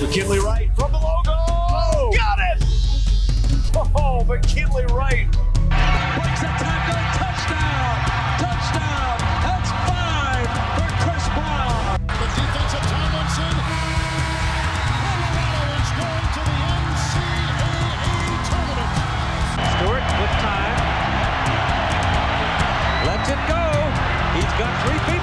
McKinley Wright from the logo. Got it! Oh, McKinley Wright. breaks a tackle, touchdown, touchdown. That's five for Chris Brown. The defensive Tomlinson. Colorado is going to the NCAA tournament. Stewart with time. Lets it go. He's got three people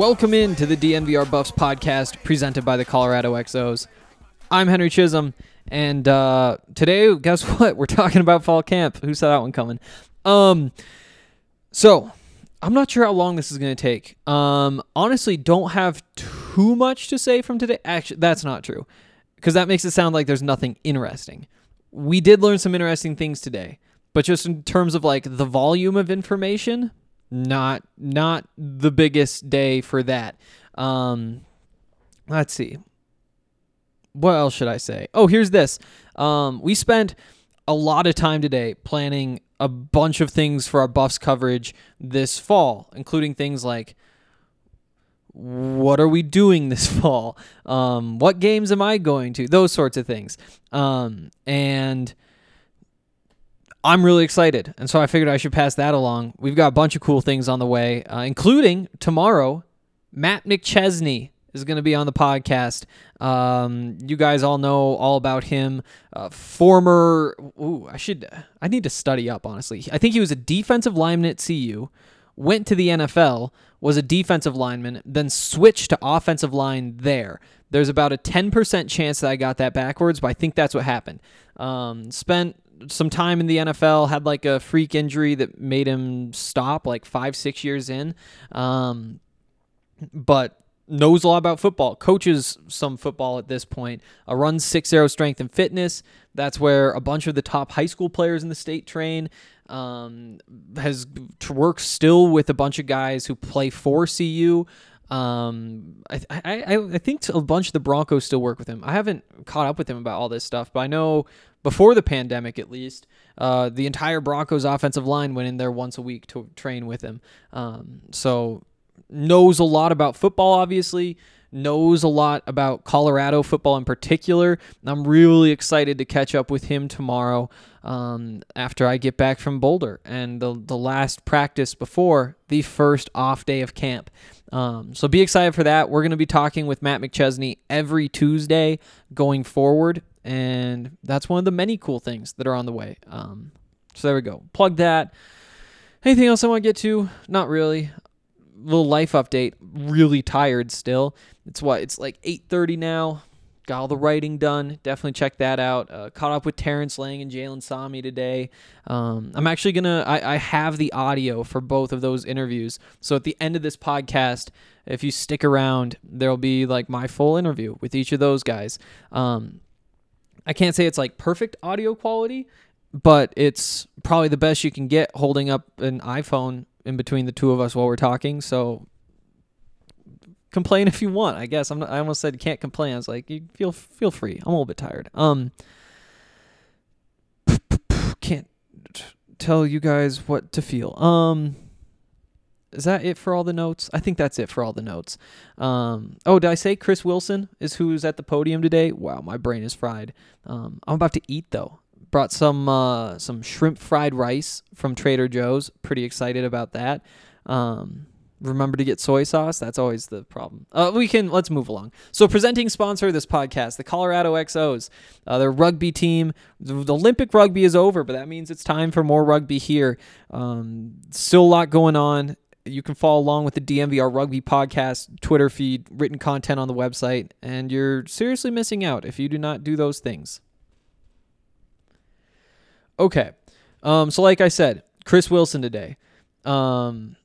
Welcome in to the DNVR Buffs podcast presented by the Colorado XOs. I'm Henry Chisholm, and uh, today, guess what? We're talking about fall camp. Who saw that one coming? Um, so I'm not sure how long this is going to take. Um, honestly, don't have too much to say from today. Actually, that's not true, because that makes it sound like there's nothing interesting. We did learn some interesting things today, but just in terms of like the volume of information, not not the biggest day for that. Um, let's see. What else should I say? Oh, here's this. Um, we spent a lot of time today planning a bunch of things for our Buffs coverage this fall, including things like what are we doing this fall? Um, what games am I going to? Those sorts of things. Um, and I'm really excited. And so I figured I should pass that along. We've got a bunch of cool things on the way, uh, including tomorrow, Matt McChesney is going to be on the podcast. Um, you guys all know all about him. Uh, former, ooh, I should, I need to study up, honestly. I think he was a defensive lineman at CU, went to the NFL, was a defensive lineman, then switched to offensive line there. There's about a 10% chance that I got that backwards, but I think that's what happened. Um, spent some time in the NFL, had like a freak injury that made him stop like five, six years in. Um, but knows a lot about football, coaches some football at this point, uh, runs six arrow strength and fitness. That's where a bunch of the top high school players in the state train. Um, has to work still with a bunch of guys who play for CU. Um, I, I, I think a bunch of the Broncos still work with him. I haven't caught up with him about all this stuff, but I know before the pandemic, at least, uh, the entire Broncos offensive line went in there once a week to train with him. Um, so knows a lot about football, obviously, knows a lot about Colorado football in particular. I'm really excited to catch up with him tomorrow um, after I get back from Boulder and the, the last practice before the first off day of camp. Um, so be excited for that. We're going to be talking with Matt McChesney every Tuesday going forward, and that's one of the many cool things that are on the way. Um, so there we go. Plug that. Anything else I want to get to? Not really little life update. Really tired still. It's what? It's like 8:30 now. Got all the writing done. Definitely check that out. Uh, caught up with Terrance Lang and Jalen Sami today. Um, I'm actually gonna. I, I have the audio for both of those interviews. So at the end of this podcast, if you stick around, there'll be like my full interview with each of those guys. Um, I can't say it's like perfect audio quality, but it's probably the best you can get holding up an iPhone in between the two of us while we're talking. So complain if you want. I guess I'm. Not, I almost said can't complain. I was like, you feel feel free. I'm a little bit tired. Um, can't tell you guys what to feel. Um, is that it for all the notes? I think that's it for all the notes. Um, oh, did I say Chris Wilson is who's at the podium today? Wow, my brain is fried. Um, I'm about to eat though. Brought some uh, some shrimp fried rice from Trader Joe's. Pretty excited about that. Um, remember to get soy sauce. That's always the problem. Uh, we can let's move along. So presenting sponsor of this podcast, the Colorado XOs, uh, their rugby team. The, Olympic rugby is over, but that means it's time for more rugby here. Um, still a lot going on. You can follow along with the DNVR Rugby Podcast Twitter feed, written content on the website, and you're seriously missing out if you do not do those things. Okay. Um, so like I said, Chris Wilson today. Um,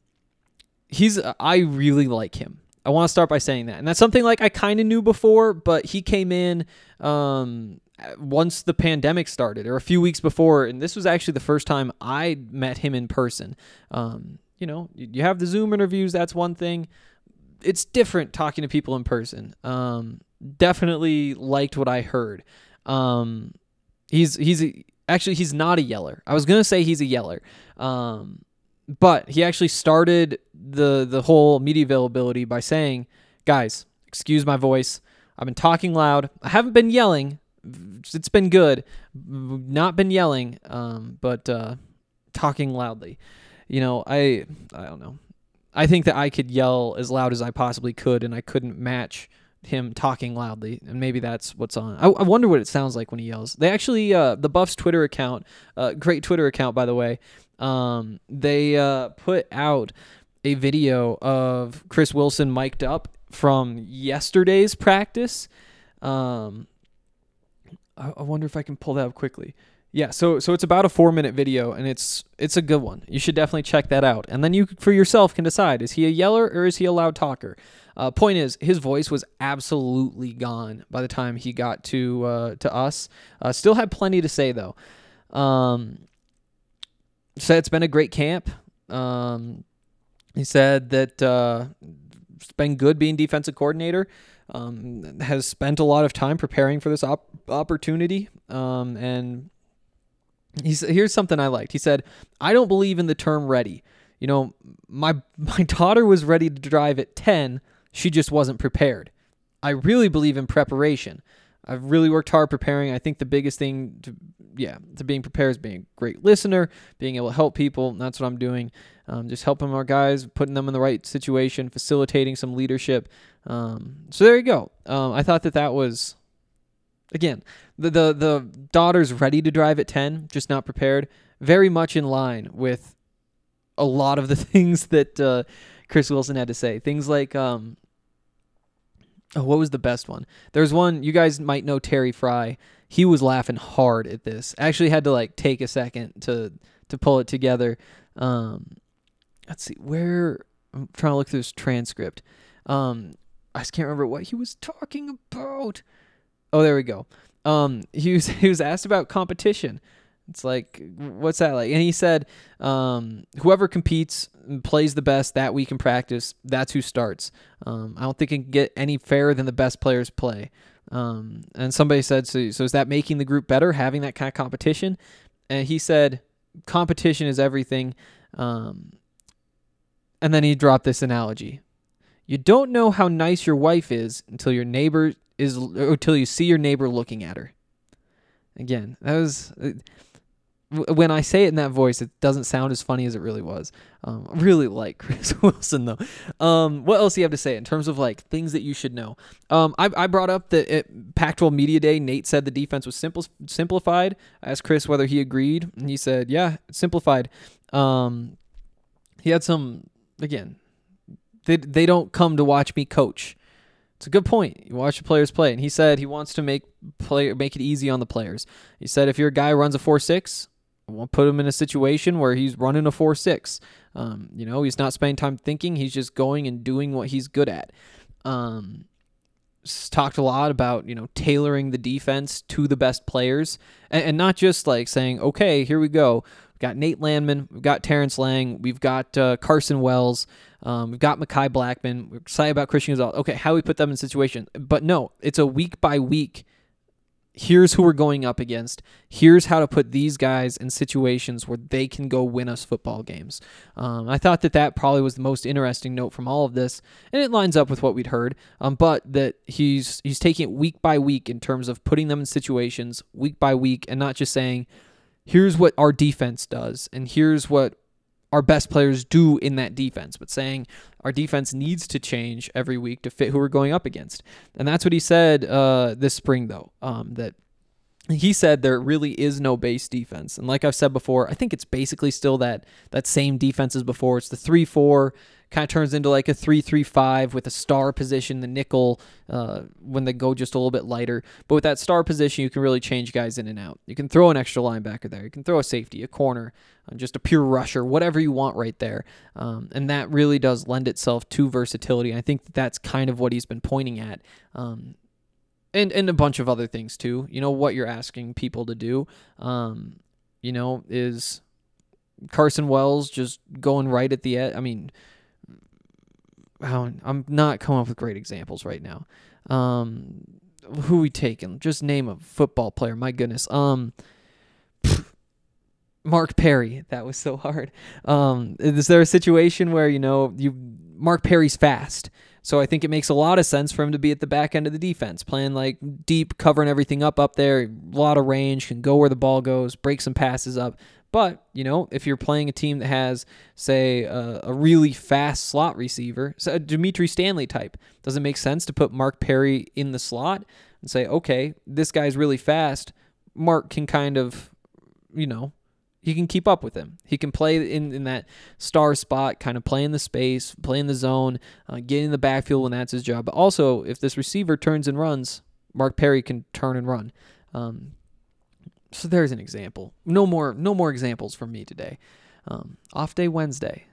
he's I really like him. I want to start by saying that, and that's something like I kind of knew before, but he came in um, once the pandemic started, or a few weeks before, and this was actually the first time I met him in person. Um, you know, you have the Zoom interviews. That's one thing. It's different talking to people in person. Um, definitely liked what I heard. Um, he's he's a, actually he's not a yeller. I was gonna say he's a yeller. Um, but he actually started the the whole media availability by saying, "Guys, excuse my voice. I've been talking loud. I haven't been yelling. It's been good. Not been yelling, um, but uh, talking loudly. You know, I I don't know. I think that I could yell as loud as I possibly could, and I couldn't match." Him talking loudly and maybe that's what's on I, I wonder what it sounds like when he yells they actually uh the buffs twitter account uh great twitter account by the way um, they uh, put out a video of Chris Wilson mic'd up from yesterday's practice. Um, I, I wonder if I can pull that up quickly. Yeah, so so it's about a four minute video and it's it's a good one. You should definitely check that out. And then you for yourself can decide is he a yeller or is he a loud talker. Uh, point is, his voice was absolutely gone by the time he got to uh, to us. Uh, still had plenty to say though. Um, said it's been a great camp. Um, he said that uh, it's been good being defensive coordinator. Um, has spent a lot of time preparing for this op- opportunity. Um, and he's here's something I liked. He said, "I don't believe in the term ready. You know, my my daughter was ready to drive at 10. She just wasn't prepared. I really believe in preparation. I've really worked hard preparing. I think the biggest thing to yeah, to being prepared is being a great listener, being able to help people. That's what I'm doing. Um, just helping our guys, putting them in the right situation, facilitating some leadership. Um, so there you go. Um, I thought that that was, again, the, the the daughter's ready to drive at 10, just not prepared. Very much in line with a lot of the things that uh, Chris Wilson had to say. Things like um, Oh, what was the best one? There's one you guys might know Terry Frei. He was laughing hard at this. Actually had to like take a second to to pull it together. Um let's see where I'm trying to look through this transcript. Um I just can't remember what he was talking about. Oh, there we go. Um he was he was asked about competition. It's like, what's that like? And he said, um, whoever competes and plays the best that week in practice, that's who starts. Um, I don't think it can get any fairer than the best players play. Um, and somebody said, so, so is that making the group better, having that kind of competition? And he said, competition is everything. Um, and then he dropped this analogy. You don't know how nice your wife is until your neighbor is, until you see your neighbor looking at her. Again, that was when I say it in that voice, it doesn't sound as funny as it really was. Um, really like Chris Wilson though. Um, what else do you have to say in terms of like things that you should know? Um, I, I brought up that at Pac-12 Media Day, Nate said the defense was simple simplified. I asked Chris whether he agreed, and he said, "Yeah, simplified." Um, he had some again. They they don't come to watch me coach. It's a good point. You watch the players play, and he said he wants to make play make it easy on the players. He said if your guy runs a four six, We'll put him in a situation where he's running a 4 6. Um, you know, he's not spending time thinking, he's just going and doing what he's good at. Um, talked a lot about, you know, tailoring the defense to the best players and, and not just like saying, okay, here we go. We've got Nate Landman, we've got Terrance Lang, we've got uh, Carson Wells, um, we've got Mekhi Blackman. We're excited about Christian Gonzalez. Okay, how we put them in situation. But no, it's a week by week here's who we're going up against. Here's how to put these guys in situations where they can go win us football games. Um, I thought that that probably was the most interesting note from all of this, and it lines up with what we'd heard. Um, but that he's he's taking it week by week in terms of putting them in situations week by week, and not just saying, "Here's what our defense does," and here's what our best players do in that defense, but saying our defense needs to change every week to fit who we're going up against. And that's what he said uh, this spring, though, um, that he said there really is no base defense. And like I've said before, I think it's basically still that that same defense as before. It's the 3-4 kind of turns into like a 3-3-5 with a star position, the nickel uh, when they go just a little bit lighter. But with that star position, you can really change guys in and out. You can throw an extra linebacker there. You can throw a safety, a corner, uh, just a pure rusher, whatever you want right there. Um, and that really does lend itself to versatility. I think that's kind of what he's been pointing at. Um, and and a bunch of other things too. You know what you're asking people to do. Um, you know, is Carson Wells just going right at the end? I mean, I'm not coming up with great examples right now. Um, who we taking? Just name a football player. My goodness. Um, Mark Perry. That was so hard. Um, is there a situation where you know you Mark Perry's fast? So I think it makes a lot of sense for him to be at the back end of the defense, playing like deep, covering everything up up there, a lot of range, can go where the ball goes, break some passes up. But, you know, if you're playing a team that has, say, a, a really fast slot receiver, so a Dimitri Stanley type, does it make sense to put Mark Perry in the slot and say, okay, this guy's really fast. Mark can kind of, you know, he can keep up with him. He can play in, in that star spot, kind of play in the space, play in the zone, uh, get in the backfield when that's his job. But also, if this receiver turns and runs, Mark Perry can turn and run. Um, so there's an example. No more, no more examples from me today. Um, off day Wednesday.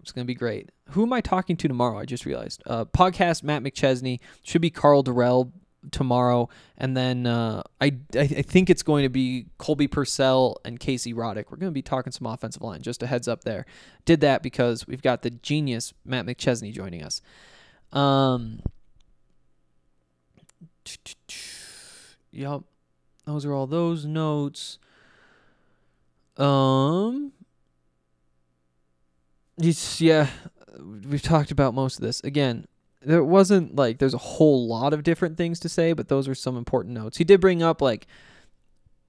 It's gonna be great. Who am I talking to tomorrow? I just realized. Uh, podcast Matt McChesney should be Karl Dorrell tomorrow, and then uh, I, I, I think it's going to be Colby Pursell and Casey Roddick. We're going to be talking some offensive line. Just a heads up there. Did that because we've got the genius Matt McChesney joining us. Um. Yep, those are all those notes. Um. Yeah, we've talked about most of this. Again, there wasn't like there's a whole lot of different things to say, but those are some important notes. He did bring up like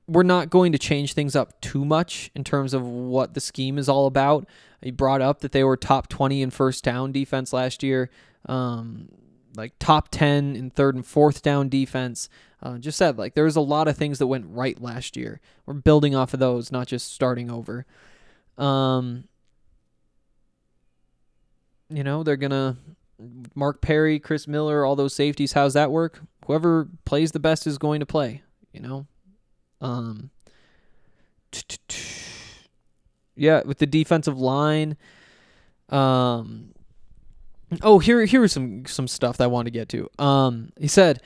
we're not going to change things up too much in terms of what the scheme is all about. He brought up that they were top 20 in first down defense last year, um, like top 10 in third and fourth down defense. Uh, just said like there was a lot of things that went right last year. We're building off of those, not just starting over. Um, you know they're gonna Mark Perry, Chris Miller, all those safeties. How's that work? Whoever plays the best is going to play. You know, um, yeah, with the defensive line. Um, oh, here here was some some stuff that I wanted to get to. Um, he said,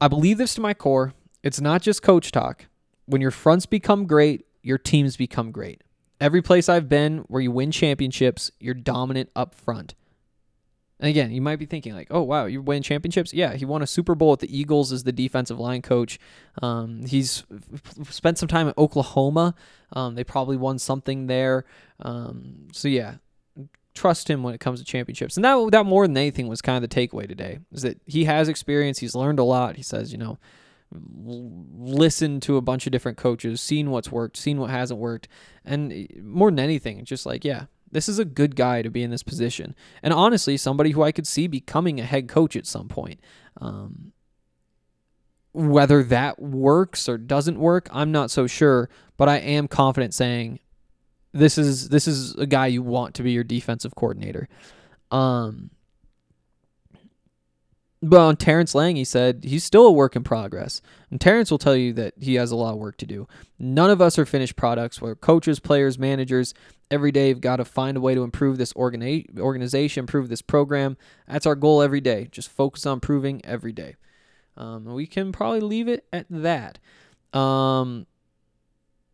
"I believe this to my core. It's not just coach talk. When your fronts become great, your teams become great. Every place I've been where you win championships, you're dominant up front." And again, you might be thinking like, "Oh wow, you win championships." Yeah, he won a Super Bowl with the Eagles as the defensive line coach. Um, he's spent some time at Oklahoma. Um, they probably won something there. Um, so yeah, trust him when it comes to championships. And that that more than anything was kind of the takeaway today is that he has experience. He's learned a lot. He says, you know, listen to a bunch of different coaches, seen what's worked, seen what hasn't worked, and eh, more than anything, just like yeah, this is a good guy to be in this position. And honestly, somebody who I could see becoming a head coach at some point. Um, whether that works or doesn't work, I'm not so sure, but I am confident saying this is this is a guy you want to be your defensive coordinator. Um, but on Terrance Lang, he said he's still a work in progress. And Terrance will tell you that he has a lot of work to do. None of us are finished products. We're coaches, players, managers, every day have got to find a way to improve this organi- organization, improve this program. That's our goal every day. Just focus on improving every day. Um, we can probably leave it at that. Um,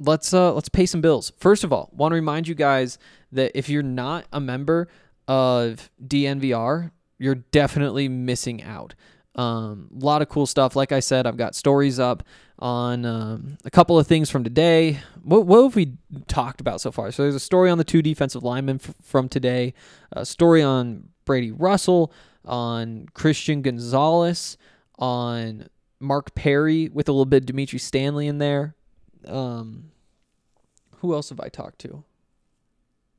let's uh, let's pay some bills. First of all, want to remind you guys that if you're not a member of DNVR, you're definitely missing out. Um, a lot of cool stuff. Like I said, I've got stories up on um, a couple of things from today. What, what have we talked about so far? So there's a story on the two defensive linemen f- from today, a story on Brady Russell, on Christian Gonzalez, on Mark Perry with a little bit of Dimitri Stanley in there. Um, who else have I talked to?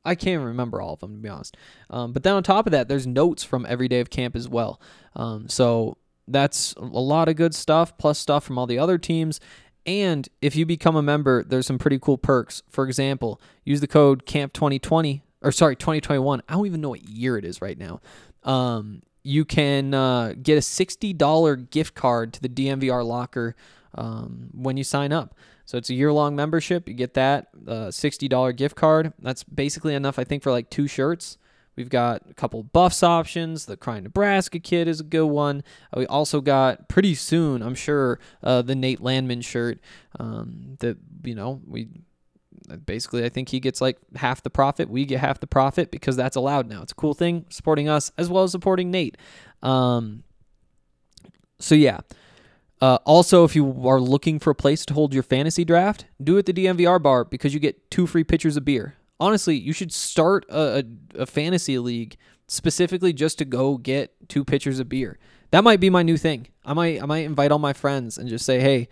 I can't remember all of them to be honest. Um, but then on top of that, there's notes from every day of camp as well. Um, so that's a lot of good stuff, plus stuff from all the other teams. And if you become a member, there's some pretty cool perks. For example, use the code CAMP2020 or sorry 2021. I don't even know what year it is right now. Um, you can uh, get a $60 gift card to the DNVR locker um, when you sign up. So it's a year long membership. You get that uh, $60 gift card. That's basically enough, I think, for like two shirts. We've got a couple buffs options. The Crying Nebraska kid is a good one. Uh, we also got pretty soon, I'm sure, uh, the Nate Landman shirt. Um, that you know we basically I think he gets like half the profit. We get half the profit because that's allowed now. It's a cool thing supporting us as well as supporting Nate. Um, so yeah. Uh, also, if you are looking for a place to hold your fantasy draft, do it at the DNVR bar because you get two free pitchers of beer. Honestly, you should start a, a, a fantasy league specifically just to go get two pitchers of beer. That might be my new thing. I might I might invite all my friends and just say, hey,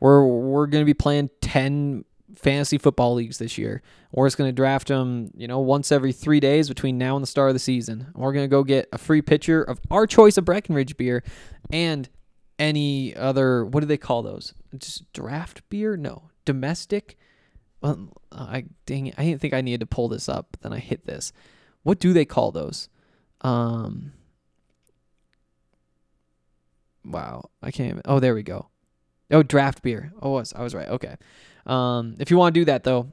we're we're gonna be playing ten fantasy football leagues this year. We're just gonna draft them, you know, once every three days between now and the start of the season. We're gonna go get a free pitcher of our choice of Breckenridge beer and any other what do they call those? Just draft beer? No, domestic. Well, I dang it, I didn't think I needed to pull this up, but then I hit this. What do they call those? Um. Wow, I can't. Even, oh, there we go. Oh, draft beer. Oh, I was I was right. Okay. Um, if you want to do that though,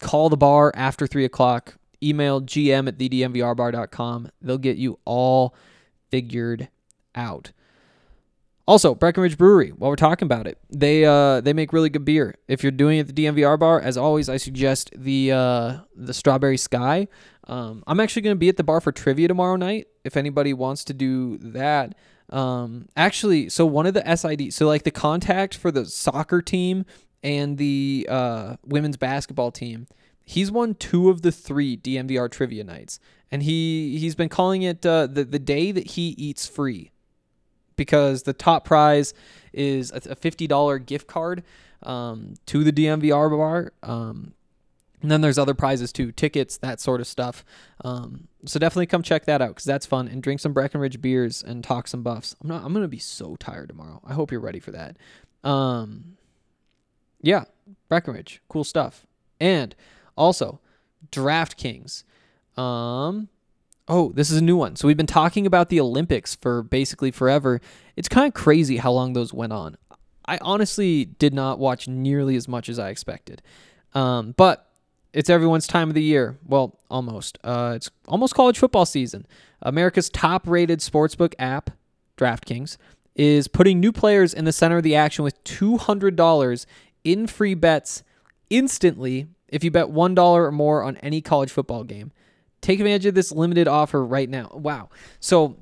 call the bar after three o'clock. Email gm at thednvrbar.com. They'll get you all figured out. Also, Breckenridge Brewery. While we're talking about it, they uh, they make really good beer. If you're doing it at the DNVR bar, as always, I suggest the uh, the Strawberry Sky. Um, I'm actually going to be at the bar for trivia tomorrow night. If anybody wants to do that, um, actually, so one of the SID, so like the contact for the soccer team and the uh, women's basketball team, he's won two of the three DNVR trivia nights, and he he's been calling it uh, the the day that he eats free because the top prize is a $50 gift card um, to the DNVR bar. Um, and then there's other prizes too, tickets, that sort of stuff. Um, so definitely come check that out because that's fun and drink some Breckenridge beers and talk some buffs. I'm not. I'm gonna be so tired tomorrow. I hope you're ready for that. Um, yeah, Breckenridge, cool stuff. And also, DraftKings. Um, Oh, this is a new one. So we've been talking about the Olympics for basically forever. It's kind of crazy how long those went on. I honestly did not watch nearly as much as I expected. Um, but it's everyone's time of the year. Well, almost. Uh, it's almost college football season. America's top rated sportsbook app, DraftKings, is putting new players in the center of the action with $200 in free bets instantly if you bet $1 or more on any college football game. Take advantage of this limited offer right now. Wow. So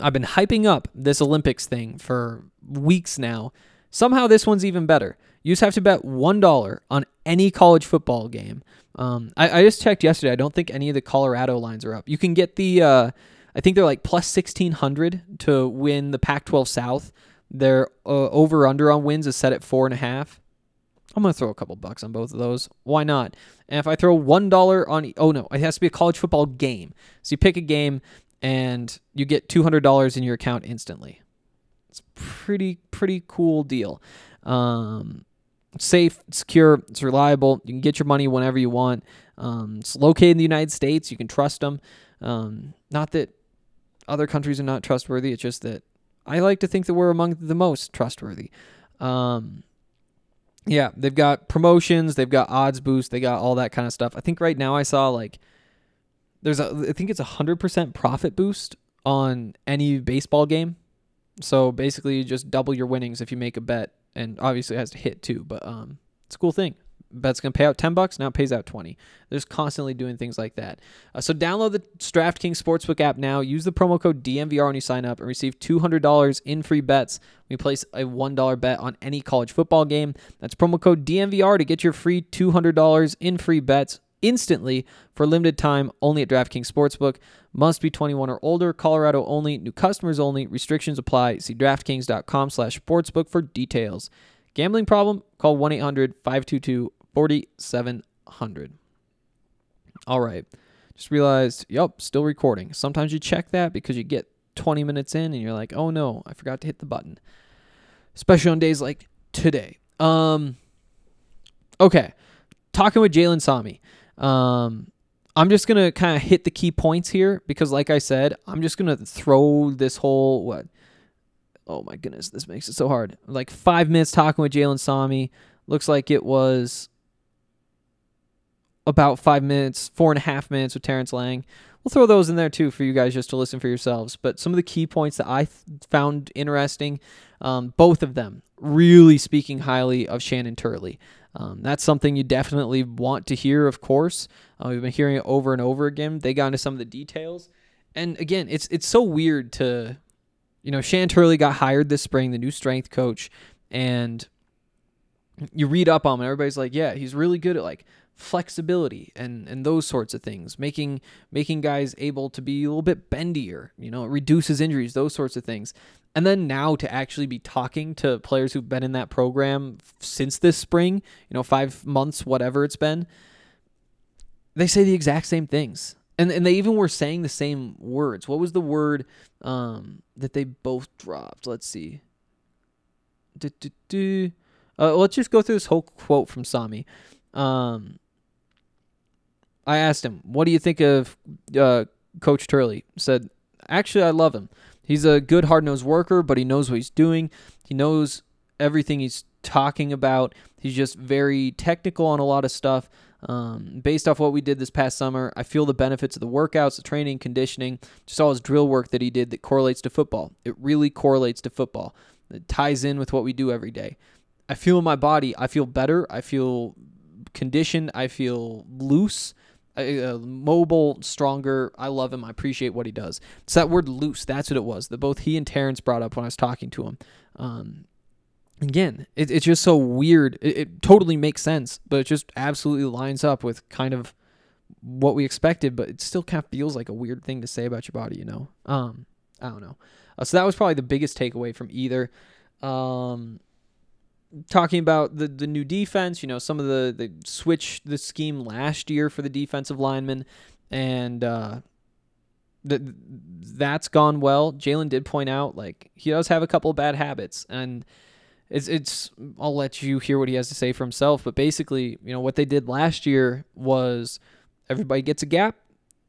I've been hyping up this Olympics thing for weeks now. Somehow this one's even better. You just have to bet $1 on any college football game. Um, I, I, just checked yesterday. I don't think any of the Colorado lines are up. You can get the, uh, I think they're like plus 1600 to win the Pac 12 South. Their uh, over under on wins is set at four and a half. I'm gonna throw a couple bucks on both of those. Why not? And if I throw one dollar on, oh no, it has to be a college football game. So you pick a game and you get two hundred dollars in your account instantly. It's pretty pretty cool deal. Um, safe, secure, it's reliable. You can get your money whenever you want. Um, it's located in the United States. You can trust them. Um, not that other countries are not trustworthy. It's just that I like to think that we're among the most trustworthy. Um, yeah, they've got promotions, they've got odds boost, they got all that kind of stuff. I think right now I saw like there's a I think it's a hundred percent profit boost on any baseball game. So basically, you just double your winnings if you make a bet, and obviously it has to hit too. But um, it's a cool thing bet's gonna pay out 10 bucks now it pays out 20 they're just constantly doing things like that uh, so download the DraftKings sportsbook app now use the promo code dnvr when you sign up and receive $200 in free bets we place a $1 bet on any college football game that's promo code dnvr to get your free $200 in free bets instantly for limited time only at DraftKings Sportsbook. Must be 21 or older. Colorado only. New customers only. Restrictions apply. See DraftKings.com slash sportsbook for details. Gambling problem? Call 1 800 522 4700. All right. Just realized, yep, still recording. Sometimes you check that because you get 20 minutes in and you're like, oh no, I forgot to hit the button. Especially on days like today. Um, okay. Talking with Jalen Sami. Um, I'm just gonna kind of hit the key points here because, like I said, I'm just gonna throw this whole what? Oh my goodness, this makes it so hard. Like five minutes talking with Jalen Sami. Looks like it was about five minutes, four and a half minutes with Terrance Lang. We'll throw those in there too for you guys just to listen for yourselves. But some of the key points that I th- found interesting, um, both of them really speaking highly of Shannon Turley. Um, that's something you definitely want to hear, of course. Uh, we've been hearing it over and over again. They got into some of the details, and again, it's it's so weird to, you know, Shannon Turley got hired this spring, the new strength coach, and you read up on him, and everybody's like, yeah, he's really good at like flexibility and and those sorts of things making making guys able to be a little bit bendier you know it reduces injuries those sorts of things. And then now to actually be talking to players who've been in that program since this spring you know 5 months whatever it's been they say the exact same things. And and they even were saying the same words. What was the word um that they both dropped? Let's see. Uh, let's just go through this whole quote from Sami. Um, I asked him, "What do you think of uh, Coach Turley?" Said, "Actually, I love him. He's a good, hard-nosed worker, but he knows what he's doing. He knows everything he's talking about. He's just very technical on a lot of stuff. Um, based off what we did this past summer, I feel the benefits of the workouts, the training, conditioning, just all his drill work that he did that correlates to football. It really correlates to football. It ties in with what we do every day. I feel in my body. I feel better. I feel conditioned. I feel loose, uh, mobile, stronger. I love him. I appreciate what he does. It's that word loose. That's what it was that both he and Terrance brought up when I was talking to him. Um, again, it, it's just so weird. It, it totally makes sense, but it just absolutely lines up with kind of what we expected. But it still kind of feels like a weird thing to say about your body, you know? Um, I don't know. Uh, so that was probably the biggest takeaway from either. Um, talking about the the new defense, you know, some of the the switch the scheme last year for the defensive linemen, and uh, that that's gone well. Jalen did point out like he does have a couple bad habits, and it's it's I'll let you hear what he has to say for himself. But basically, you know, what they did last year was everybody gets a gap.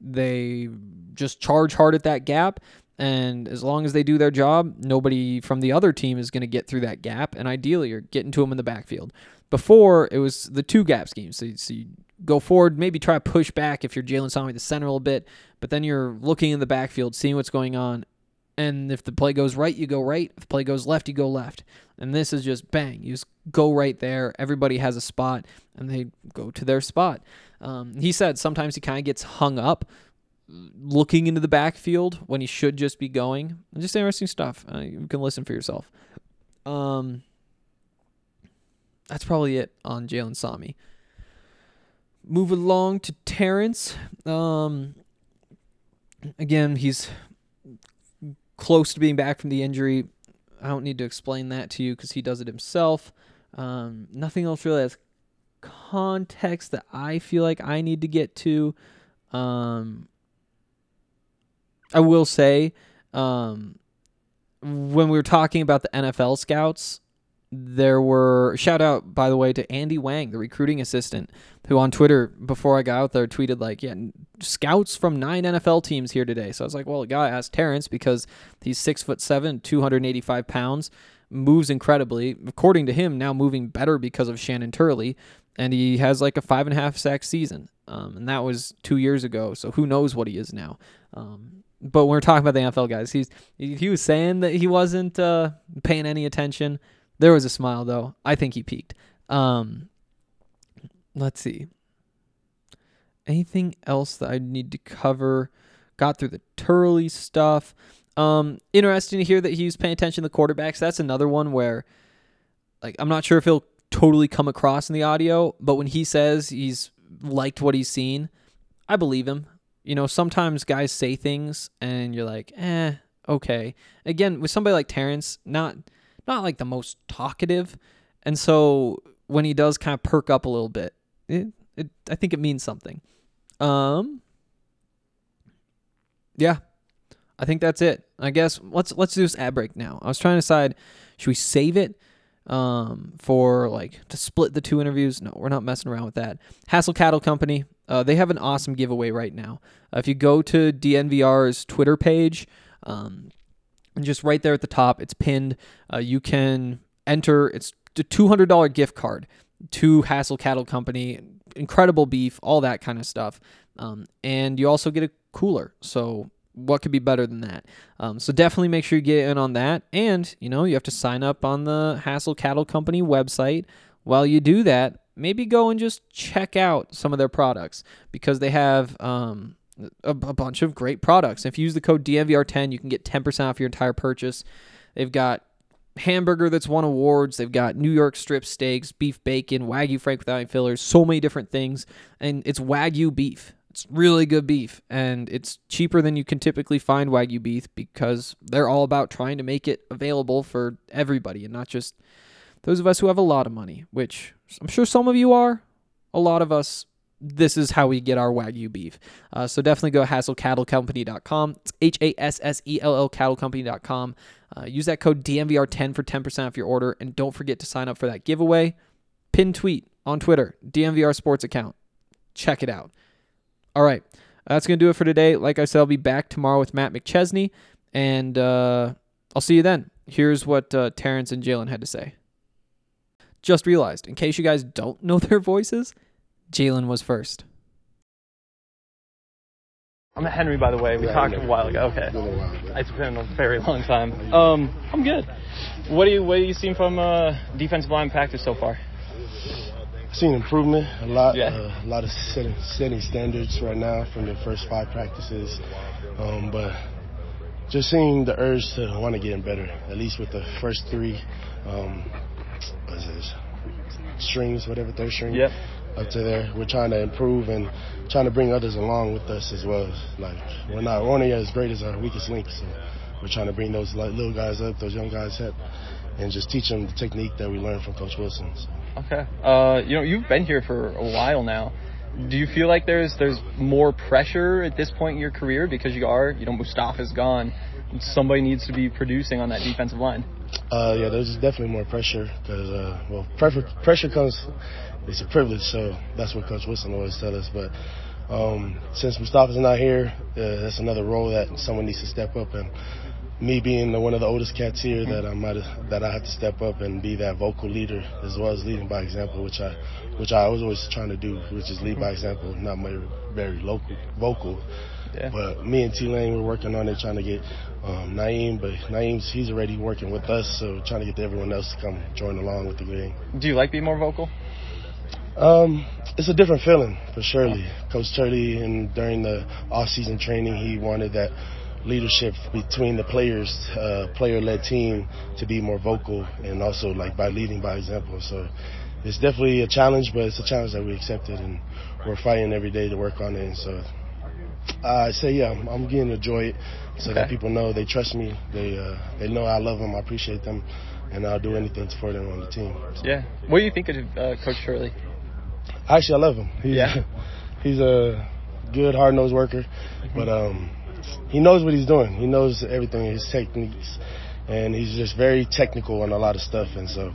They just charge hard at that gap. And as long as they do their job, nobody from the other team is going to get through that gap. And ideally, you're getting to them in the backfield. Before, it was the two gap scheme. So, so you go forward, maybe try to push back if you're Jalen Sami the center a little bit, but then you're looking in the backfield, seeing what's going on. And if the play goes right, you go right. If the play goes left, you go left. And this is just bang. You just go right there. Everybody has a spot, and they go to their spot. Um, he said sometimes he kind of gets hung up looking into the backfield when he should just be going. Just interesting stuff. Uh, you can listen for yourself. Um, that's probably it on Jalen Sami. Move along to Terrance. Um, again, he's close to being back from the injury. I don't need to explain that to you because he does it himself. Um, nothing else really has context that I feel like I need to get to. Um, I will say, um, when we were talking about the NFL scouts, there were shout out by the way to Andy Wang, the recruiting assistant, who on Twitter before I got out there tweeted like, "Yeah, scouts from nine NFL teams here today." So I was like, "Well, I gotta ask Terrance because he's six foot seven, two hundred eighty five pounds, moves incredibly. According to him, now moving better because of Shannon Turley, and he has like a five and a half sack season, um, and that was two years ago. So who knows what he is now." Um, but when we're talking about the NFL guys, he's he, was saying that he wasn't uh, paying any attention. There was a smile though. I think he peaked. Um, let's see. Anything else that I need to cover? Got through the Turley stuff. Um, interesting to hear that he was paying attention to the quarterbacks. That's another one where, like, I'm not sure if he'll totally come across in the audio, but when he says he's liked what he's seen, I believe him you know, sometimes guys say things and you're like, eh, okay. Again, with somebody like Terrance, not not like the most talkative, and so when he does kind of perk up a little bit, it, it I think it means something. Um. Yeah, I think that's it. I guess let's let's do this ad break now. I was trying to decide should we save it um for like to split the two interviews? No, we're not messing around with that. Hassell Cattle Company, uh, they have an awesome giveaway right now. Uh, if you go to DNVR's Twitter page, um, just right there at the top, it's pinned. Uh, you can enter. It's a two hundred dollar gift card to Hassell Cattle Company. Incredible beef, all that kind of stuff. Um, and you also get a cooler. So what could be better than that? Um, so definitely make sure you get in on that. And you know you have to sign up on the Hassell Cattle Company website. While you do that, maybe go and just check out some of their products because they have um, a, a bunch of great products. If you use the code DNVR10, you can get 10% off your entire purchase. They've got hamburger that's won awards. They've got New York strip steaks, beef bacon, Wagyu Frank without any fillers, so many different things. And it's Wagyu beef. It's really good beef. And it's cheaper than you can typically find Wagyu beef because they're all about trying to make it available for everybody and not just those of us who have a lot of money, which I'm sure some of you are. A lot of us this is how we get our Wagyu beef. Uh, so definitely go hassellcattlecompany.com. It's H A S S E L L cattlecompany.com. Uh, use that code DNVR10 for 10% off your order. And don't forget to sign up for that giveaway. Pin tweet on Twitter, DNVR Sports account. Check it out. All right. That's going to do it for today. Like I said, I'll be back tomorrow with Matt McChesney. And uh, I'll see you then. Here's what uh, Terrance and Jalen had to say. Just realized, in case you guys don't know their voices, Jalen was first. I'm Henry, by the way. We talked a while ago. Okay, it's been a very long time. Um, I'm good. What do you What do you seen from uh, defensive line practice so far? I've seen improvement a lot. Yeah. Uh, a lot of setting, setting standards right now from the first five practices, um, but just seeing the urge to want to get better. At least with the first three, um, what is this? Strings, whatever third string. Yep. Up to there, we're trying to improve and trying to bring others along with us as well. Like we're not we're only as great as our weakest link, so we're trying to bring those like, little guys up, those young guys up, and just teach them the technique that we learned from Coach Wilson. So. Okay. Uh, you know, you've been here for a while now. Do you feel like there's there's more pressure at this point in your career because you are, you know, Mustafa's gone. Somebody needs to be producing on that defensive line. Uh, yeah, there's definitely more pressure because, uh, well, pressure, pressure comes, it's a privilege, so that's what Coach Wilson always tells us. But um, since Mustafa's not here, uh, that's another role that someone needs to step up. And me being the, one of the oldest cats here, that I might that I have to step up and be that vocal leader as well as leading by example, which I which I was always trying to do, which is lead by example, not very very local vocal. Yeah. But me and T Lang, we're working on it, trying to get um, Naeem, but Naeem's he's already working with us, so trying to get everyone else to come join along with the game. Do you like being more vocal? Um, it's a different feeling for surely. Coach Turley, and during the off-season training, he wanted that leadership between the players, uh, player-led team, to be more vocal and also like by leading by example. So it's definitely a challenge, but it's a challenge that we accepted, and we're fighting every day to work on it. And so I say, yeah, I'm, getting to enjoy it, so that people know they trust me, they uh, they know I love them, I appreciate them, and I'll do anything for them on the team. Yeah. What do you think of uh, Coach Turley? Actually, I love him. He's, Yeah. he's a good, hard nosed worker, but um, he knows what he's doing. He knows everything, his techniques, and he's just very technical on a lot of stuff. And so,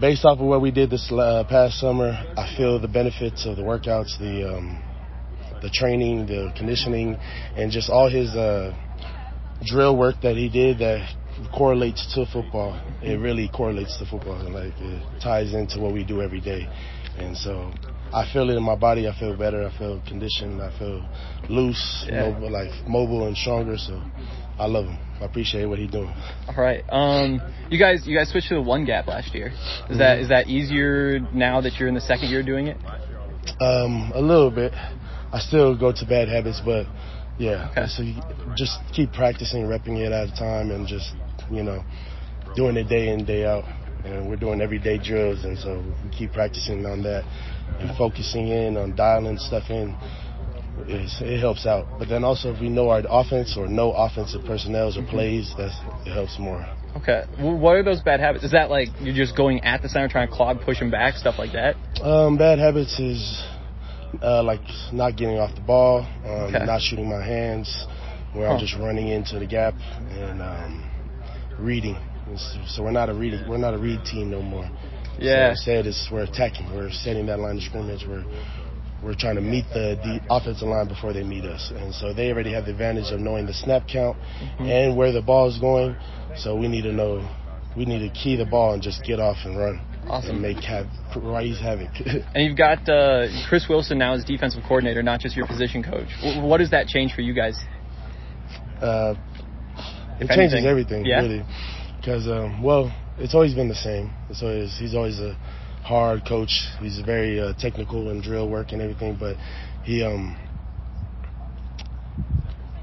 based off of what we did this uh, past summer, I feel the benefits of the workouts, the um, the training, the conditioning, and just all his uh, drill work that he did that correlates to football. It really correlates to football. Like it ties into what we do every day. And so I feel it in my body. I feel better. I feel conditioned. I feel loose, Yeah. mobile, like mobile and stronger. So I love him. I appreciate what he's doing. All right. Um, you guys, you guys switched to the one gap last year. Is that is that easier now that you're in the second year doing it? Um, a little bit. I still go to bad habits, but yeah. Okay. So just keep practicing, repping it at a time, and just you know doing it day in day out. And we're doing everyday drills, and so we keep practicing on that and focusing in on dialing stuff in. It's, it helps out. But then also, if we know our offense or no offensive personnel or plays, that's it helps more. Okay. Well, what are those bad habits? Is that like you're just going at the center, trying to clog, push him back, stuff like that? Um, bad habits is Uh, like not getting off the ball, um, Okay. not shooting my hands, where Huh. I'm just running into the gap and um, reading. So we're not a read we're not a read team no more. Yeah. So instead, it's we're attacking. We're setting that line of scrimmage. We're we're trying to meet the, the offensive line before they meet us, and so they already have the advantage of knowing the snap count Mm-hmm. and where the ball is going. So we need to know. We need to key the ball and just get off and run Awesome. and make hav- raise havoc. And you've got uh, Chris Wilson now as defensive coordinator, not just your position coach. W- what does that change for you guys? uh, it If changes anything. everything Yeah. really because um, well it's always been the same it's always he's always a hard coach he's very uh, technical and drill work and everything but he um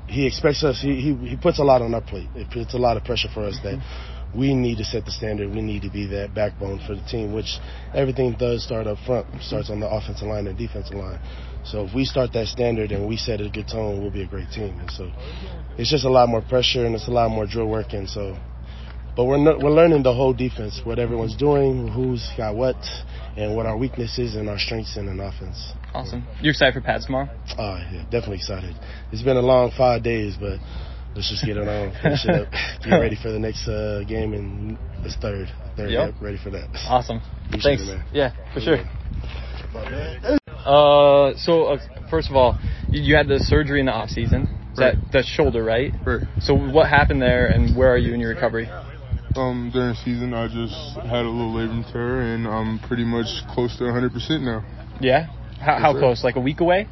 he expects us he, he he puts a lot on our plate it puts a lot of pressure for us that we need to set the standard. We need to be that backbone for the team which everything does start up front. Starts on the offensive line and defensive line. So if we start that standard and we set a good tone we'll be a great team. And so it's just a lot more pressure and it's a lot more drill work. And so but we're no, we're learning the whole defense what everyone's doing who's got what and what our weaknesses and our strengths in an offense. Awesome. You're excited for Pads tomorrow? oh yeah definitely excited. It's been a long five days but let's just get it on finish it up get ready for the next uh, game and it's third third Yep. yep, ready for that Awesome. Appreciate Thanks. it, man. Yeah, for sure. Uh, so uh, first of all, you, you had the surgery in the off season. That that shoulder, right? Right. So what happened there, and where are you in your recovery? Um, during the season, I just had a little labrum tear, and I'm pretty much close to 100% now. Yeah. How, how close? Like a week away?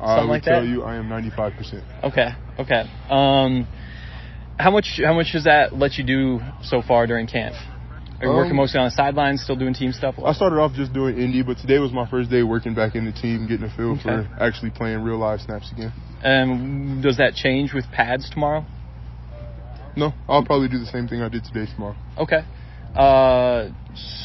I would like tell that? you I am 95%. Okay. Okay. Um, how much how much does that let you do so far during camp? Are you working Um, mostly on the sidelines, still doing team stuff? I started off just doing indie, but today was my first day working back in the team, getting a feel Okay. for actually playing real live snaps again. And does that change with pads tomorrow? No, I'll probably do the same thing I did today tomorrow. Okay. Uh,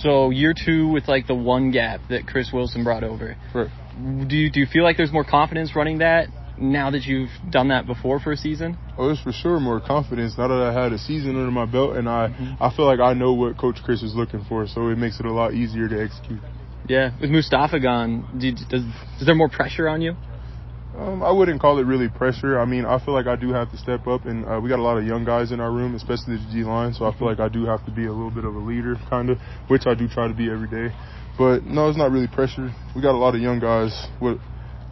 so year two with like the one gap that Chris Wilson brought over. Right. Do you do you feel like there's more confidence running that now that you've done that before for a season? Oh, it's for sure more confidence now that I had a season under my belt, and I Mm-hmm. I feel like I know what Coach Chris is looking for, so it makes it a lot easier to execute. Yeah. With Mustafa gone, do you, does is there more pressure on you? Um, I wouldn't call it really pressure. I mean, I feel like I do have to step up, and uh, we got a lot of young guys in our room, especially the D line. So I feel like I do have to be a little bit of a leader, kind of, which I do try to be every day. But no, it's not really pressure. We got a lot of young guys with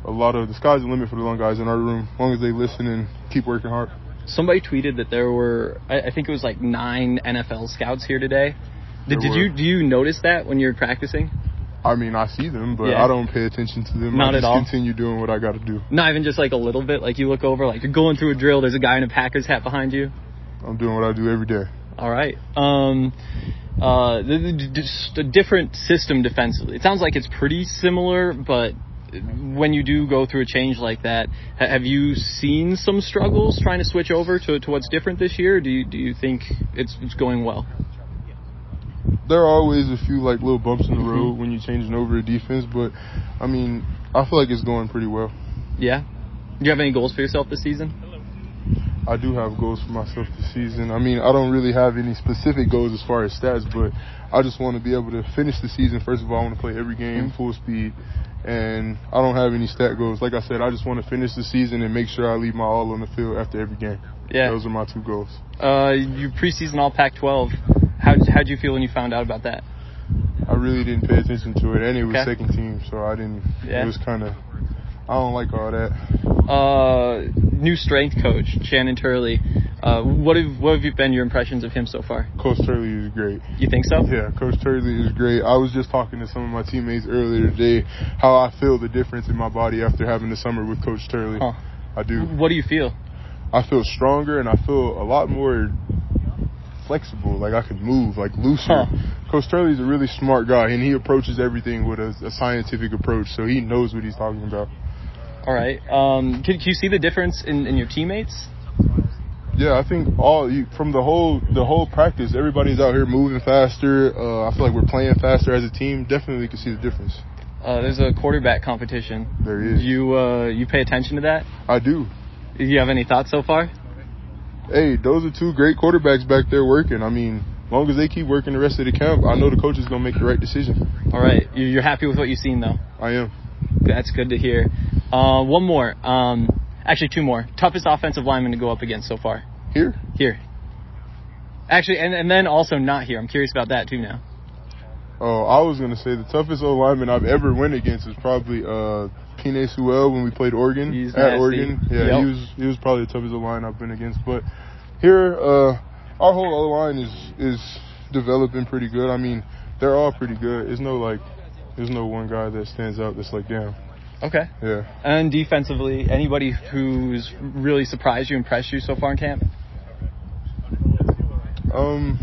a lot of the sky's the limit for the young guys in our room, as long as they listen and keep working hard. Somebody tweeted that there were, I, I think it was like nine NFL scouts here today. Did, did you do you notice that when you're practicing? I mean, I see them, but Yeah. I don't pay attention to them. Not I at just all? continue doing what I got to do. Not even just like a little bit. Like you look over, like you're going through a drill. There's a guy in a Packers hat behind you. I'm doing what I do every day. All right. Um, uh, the, the, just a different system defensively. It sounds like it's pretty similar, but when you do go through a change like that, ha- have you seen some struggles trying to switch over to, to what's different this year? Do you do you think it's it's going well? there are always a few like little bumps in the Mm-hmm. road when you're changing over a defense, but I mean, I feel like it's going pretty well. Yeah. Do you have any goals for yourself this season? I do have goals for myself this season. I mean, I don't really have any specific goals as far as stats, but I just want to be able to finish the season. First of all, I want to play every game Mm-hmm. full speed, and I don't have any stat goals. Like I said, I just want to finish the season and make sure I leave my all on the field after every game. Yeah. Those are my two goals. Uh, you preseason All Pac-12. How how'd you feel when you found out about that? I really didn't pay attention to it, and it was Okay. second team, so I didn't. Yeah. It was kind of. I don't like all that. Uh, new strength coach Shannon Turley. Uh, what have what have you been your impressions of him so far? Coach Turley is great. You think so? Yeah, Coach Turley is great. I was just talking to some of my teammates earlier today how I feel the difference in my body after having the summer with Coach Turley. Huh. I do. What do you feel? I feel stronger and I feel a lot more flexible. Like I can move, like looser. Huh. Coach Turley's a really smart guy and he approaches everything with a, a scientific approach, so he knows what he's talking about. All right. Um, can, can you see the difference in, in your teammates? Yeah, I think all you, from the whole the whole practice, everybody's out here moving faster. Uh, I feel like we're playing faster as a team. Definitely can see the difference. Uh, there's a quarterback competition. There is. You uh, you pay attention to that? I do. Do you have any thoughts so far? Hey, those are two great quarterbacks back there working. I mean, as long as they keep working the rest of the camp, I know the coach is gonna make the right decision. All right. You're happy with what you've seen though. I am. That's good to hear. Uh, one more. Um, actually, two more. Toughest offensive lineman to go up against so far. Here? Here. Actually, and, and then also not here. I'm curious about that too now. Oh, I was gonna say the toughest O lineman I've ever went against is probably uh Penei Sewell when we played Oregon He's at nasty. Oregon. Yeah, Yep. he was he was probably the toughest O line I've been against. But here, uh, our whole O line is is developing pretty good. I mean, they're all pretty good. There's no like, there's no one guy that stands out that's like, damn, Okay. yeah. And defensively, anybody who's really surprised you, impressed you so far in camp? Um,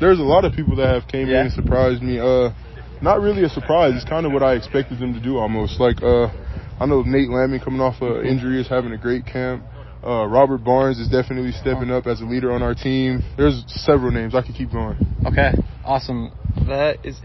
there's a lot of people that have came Yeah. in and surprised me. Uh, not really a surprise. It's kind of what I expected them to do almost. Like, uh, I know Nate Landman coming off an injury is having a great camp. Uh, Robert Barnes is definitely stepping up as a leader on our team. There's several names. I could keep going. Okay. Awesome. That is